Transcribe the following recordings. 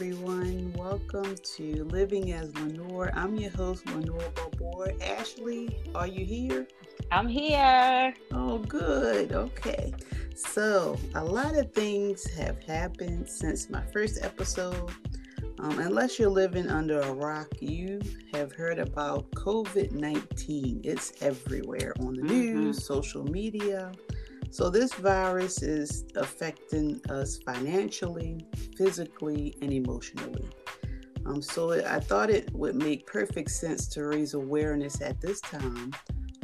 everyone. Welcome to Living as Lenore. I'm your host, Lenore Barbour. Ashley, are you here? I'm here. Oh, good. Okay. So, a lot of things have happened since my first episode. Um, unless you're living under a rock, you have heard about COVID 19. It's everywhere on the mm-hmm. news, social media. So, this virus is affecting us financially, physically, and emotionally. Um, so, I thought it would make perfect sense to raise awareness at this time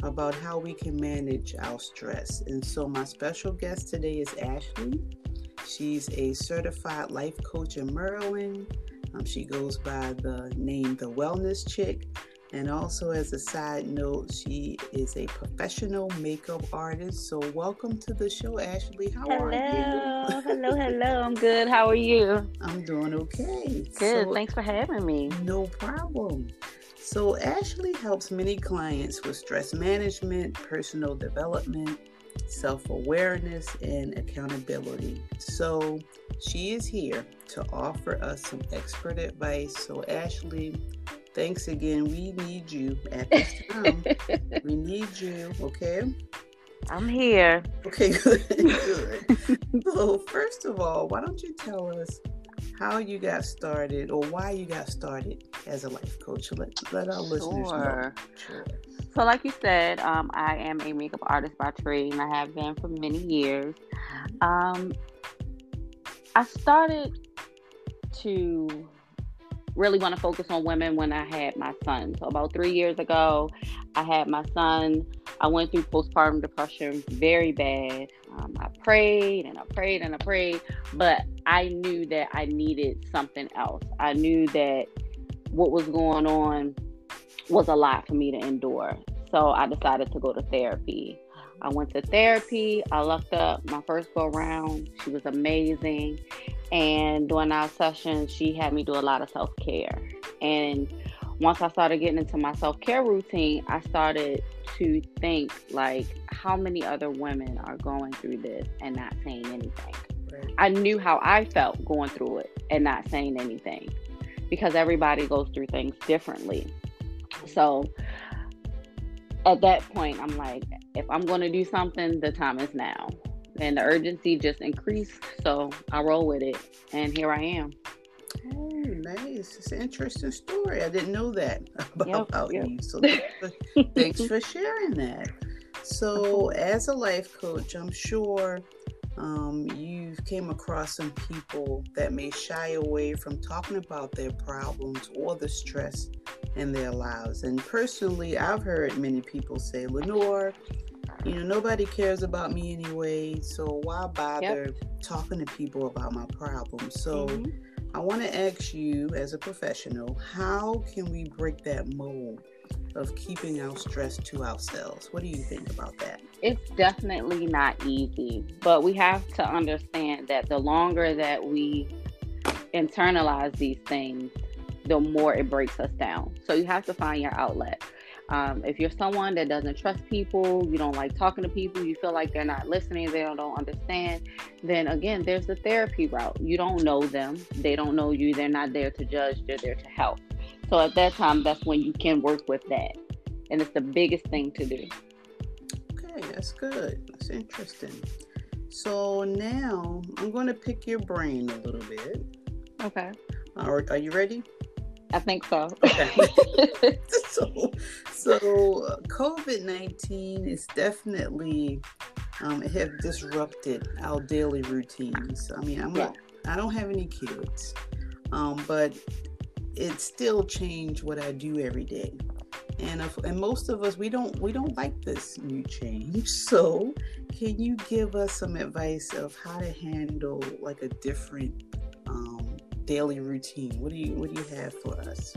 about how we can manage our stress. And so, my special guest today is Ashley. She's a certified life coach in Maryland. Um, she goes by the name The Wellness Chick. And also, as a side note, she is a professional makeup artist. So, welcome to the show, Ashley. How hello. are you? hello, hello. I'm good. How are you? I'm doing okay. Good. So, Thanks for having me. No problem. So, Ashley helps many clients with stress management, personal development, self awareness, and accountability. So, she is here to offer us some expert advice. So, Ashley, thanks again. We need you at this time. we need you, okay? I'm here. Okay, good. good. so, first of all, why don't you tell us how you got started or why you got started as a life coach? Let, let our sure. listeners know. Sure. So, like you said, um, I am a makeup artist by trade, and I have been for many years. Um, I started to really want to focus on women when I had my son. So about three years ago, I had my son. I went through postpartum depression very bad. Um, I prayed and I prayed and I prayed, but I knew that I needed something else. I knew that what was going on was a lot for me to endure. So I decided to go to therapy. I went to therapy. I lucked up my first go round. She was amazing. And during our session, she had me do a lot of self care. And once I started getting into my self care routine, I started to think like how many other women are going through this and not saying anything. Right. I knew how I felt going through it and not saying anything because everybody goes through things differently. So at that point, I'm like, if I'm going to do something, the time is now and the urgency just increased. So I roll with it, and here I am. Oh, nice! It's an interesting story. I didn't know that about, yep, about yep. you. So thanks for, thanks for sharing that. So, as a life coach, I'm sure um, you've came across some people that may shy away from talking about their problems or the stress in their lives. And personally, I've heard many people say, Lenore, you know, nobody cares about me anyway, so why bother yep. talking to people about my problems? So mm-hmm. I want to ask you, as a professional, how can we break that mold of keeping our stress to ourselves? What do you think about that? It's definitely not easy, but we have to understand that the longer that we internalize these things, the more it breaks us down. So you have to find your outlet. Um, if you're someone that doesn't trust people, you don't like talking to people, you feel like they're not listening, they don't, don't understand, then again, there's the therapy route. You don't know them, they don't know you, they're not there to judge, they're there to help. So at that time, that's when you can work with that. And it's the biggest thing to do. Okay, that's good. That's interesting. So now I'm going to pick your brain a little bit. Okay. Are, are you ready? I think so. so, so COVID nineteen is definitely um, it have disrupted our daily routines. I mean, I'm yeah. I don't have any kids, um, but it still changed what I do every day. And if, and most of us we don't we don't like this new change. So, can you give us some advice of how to handle like a different daily routine? What do you what do you have for us?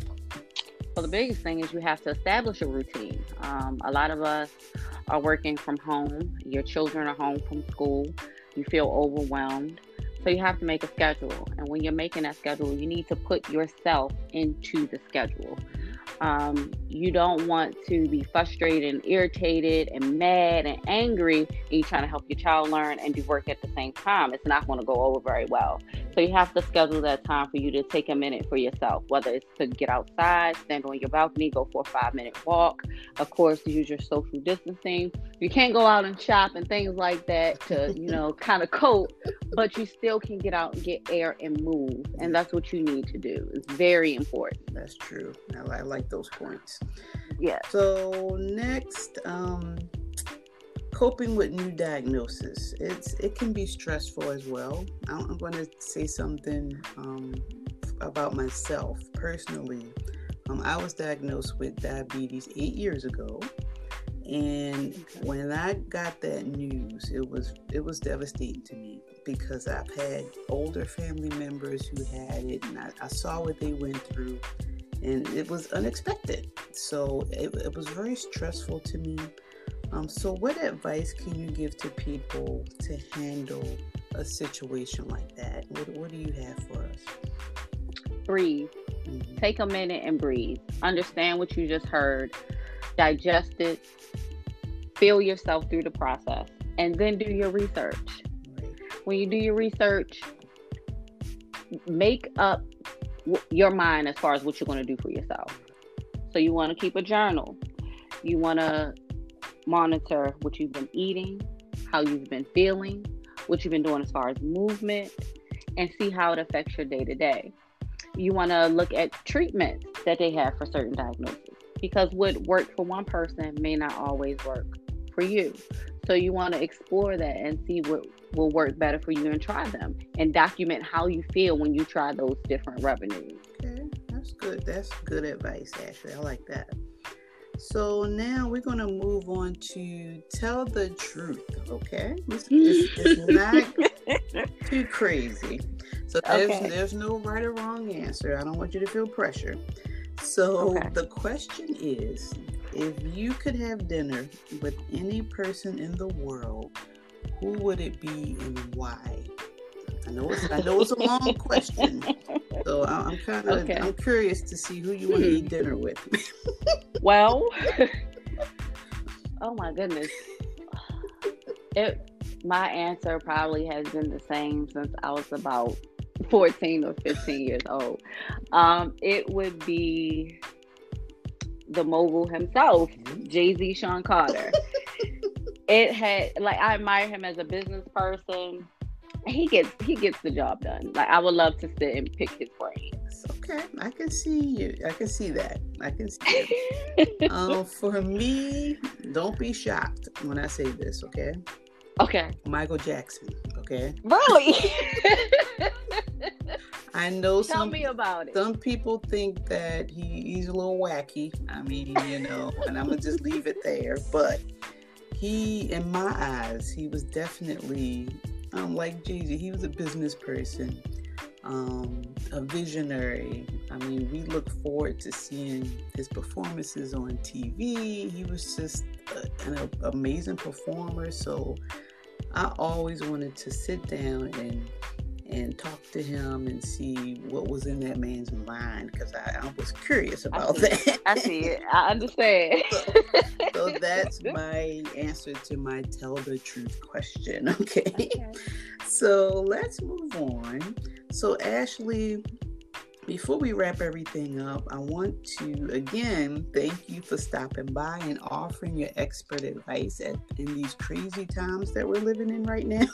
Well, the biggest thing is you have to establish a routine. Um, a lot of us are working from home. Your children are home from school. You feel overwhelmed. So you have to make a schedule. And when you're making that schedule, you need to put yourself into the schedule. Um, you don't want to be frustrated and irritated and mad and angry and you're trying to help your child learn and do work at the same time. It's not going to go over very well. So you have to schedule that time for you to take a minute for yourself, whether it's to get outside, stand on your balcony, go for a five minute walk. Of course, use your social distancing. You can't go out and shop and things like that to, you know, kind of cope, but you still can get out and get air and move. And that's what you need to do. It's very important. That's true. I like those points. Yeah. So next, um, coping with new diagnosis. It's it can be stressful as well. I'm, going to say something um, about myself personally. Um, I was diagnosed with diabetes eight years ago, and when I got that news, it was it was devastating to me because I've had older family members who had it, and I, I saw what they went through and it was unexpected. So it, it was very stressful to me. Um, so, what advice can you give to people to handle a situation like that? What, what do you have for us? Breathe. Mm-hmm. Take a minute and breathe. Understand what you just heard, digest it, feel yourself through the process, and then do your research. Right. When you do your research, make up your mind as far as what you're going to do for yourself. So you want to keep a journal. You want to monitor what you've been eating, how you've been feeling, what you've been doing as far as movement, and see how it affects your day to day. You want to look at treatments that they have for certain diagnoses because what worked for one person may not always work for you. So you want to explore that and see what will work better for you and try them and document how you feel when you try those different revenues. Okay, that's good. That's good advice, actually. I like that. So now we're going to move on to tell the truth, okay? It's, it's, not too crazy. So there's, okay. there's no right or wrong answer. I don't want you to feel pressure. So okay. the question is if you could have dinner with any person in the world, who would it be and why? I know it's I know it's a long question, so I'm kind of okay. I'm curious to see who you want to eat dinner with. well, oh my goodness, it my answer probably has been the same since I was about 14 or 15 years old. Um, it would be the mogul himself, mm-hmm. Jay Z Shawn Carter. it had like I admire him as a business person. He gets he gets the job done. Like I would love to sit and pick his brains. Okay, I can see you. I can see that. I can see it. um, for me, don't be shocked when I say this. Okay. Okay. Michael Jackson. Okay. Really? I know Tell some, me about it. Some people think that he, he's a little wacky. I mean, you know, and I'm gonna just leave it there. But he, in my eyes, he was definitely um, like Jay Z. He was a business person, um, a visionary. I mean, we look forward to seeing his performances on TV. He was just a, an amazing performer. So I always wanted to sit down and and talk to him and see what was in that man's mind because I, I, was curious about I that. I see it. I understand. so, so, that's my answer to my tell the truth question. Okay? okay. So let's move on. So, Ashley, before we wrap everything up, I want to again thank you for stopping by and offering your expert advice at, in these crazy times that we're living in right now.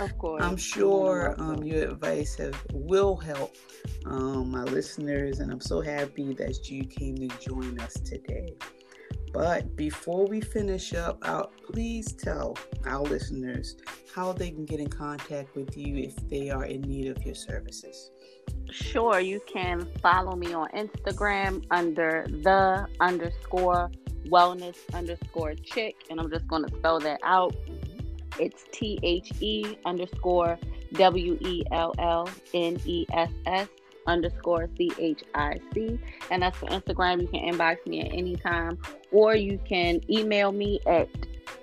Of course. I'm sure um, your advice have, will help um, my listeners, and I'm so happy that you came to join us today. But before we finish up, I'll, please tell our listeners how they can get in contact with you if they are in need of your services. Sure, you can follow me on Instagram under the underscore wellness underscore chick, and I'm just going to spell that out it's T H E underscore W E L L N E S S underscore C H I C. And that's for Instagram. You can inbox me at any time, or you can email me at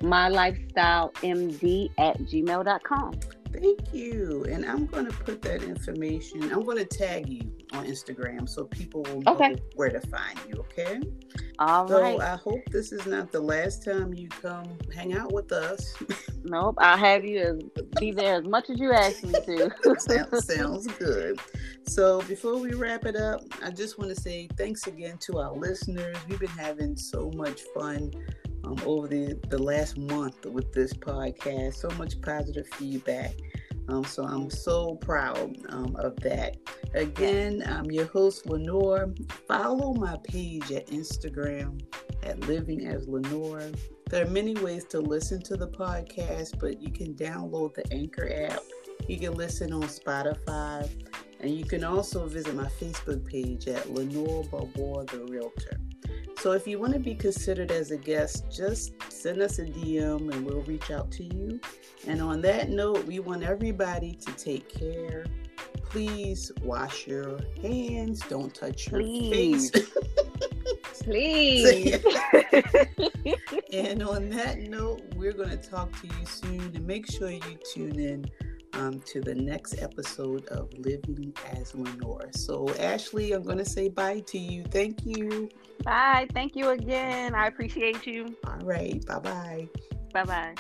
mylifestylemd at gmail.com. Thank you. And I'm going to put that information, I'm going to tag you on Instagram so people will know okay. where to find you, okay? All so right. I hope this is not the last time you come hang out with us. Nope, I'll have you be there as much as you ask me to. sounds, sounds good. So before we wrap it up, I just want to say thanks again to our listeners. We've been having so much fun um, over the, the last month with this podcast. So much positive feedback. Um, so I'm so proud um, of that. Again, I'm your host, Lenore. Follow my page at Instagram at Living as Lenore. There are many ways to listen to the podcast, but you can download the Anchor app. You can listen on Spotify. And you can also visit my Facebook page at Lenore Balboa, the Realtor. So if you want to be considered as a guest, just send us a DM and we'll reach out to you. And on that note, we want everybody to take care. Please wash your hands. Don't touch your Please. face. Please. and on that note, we're going to talk to you soon. And make sure you tune in um, to the next episode of Living as Lenore. So, Ashley, I'm going to say bye to you. Thank you. Bye. Thank you again. I appreciate you. All right. Bye bye. Bye bye.